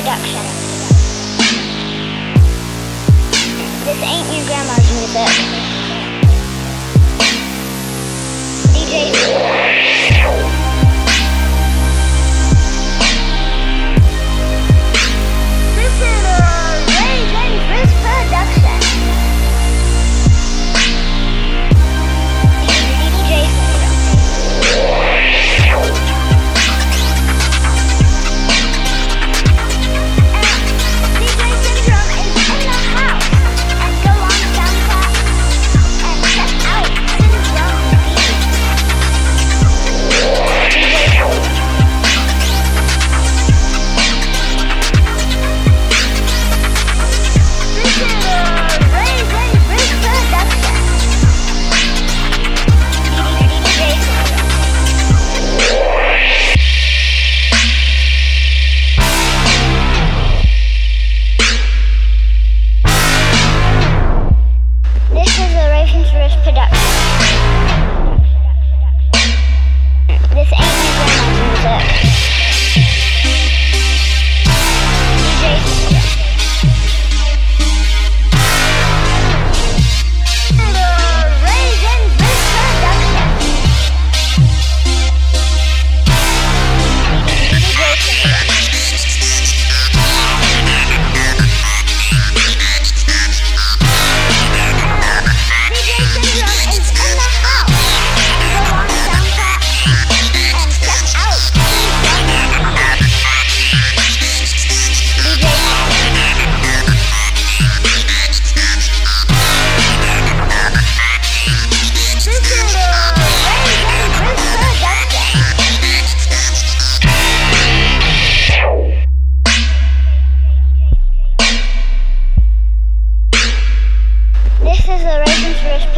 production. This ain't your grandma's music.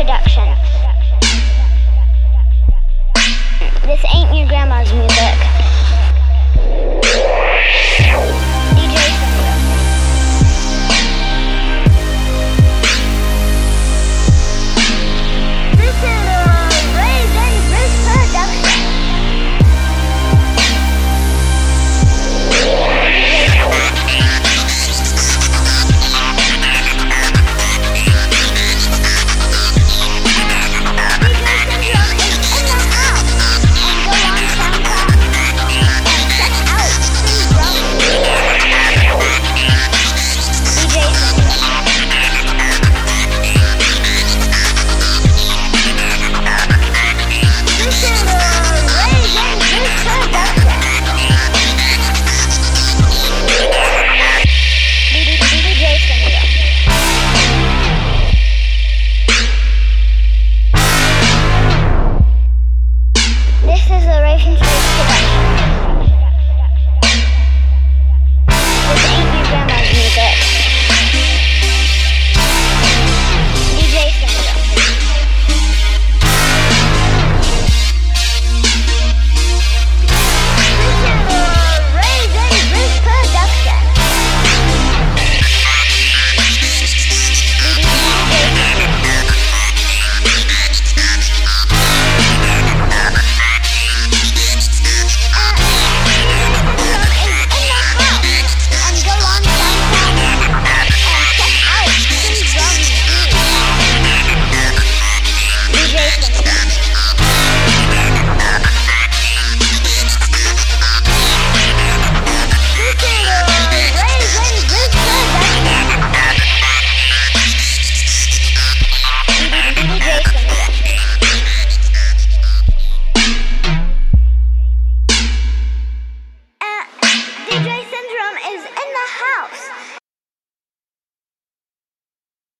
Production.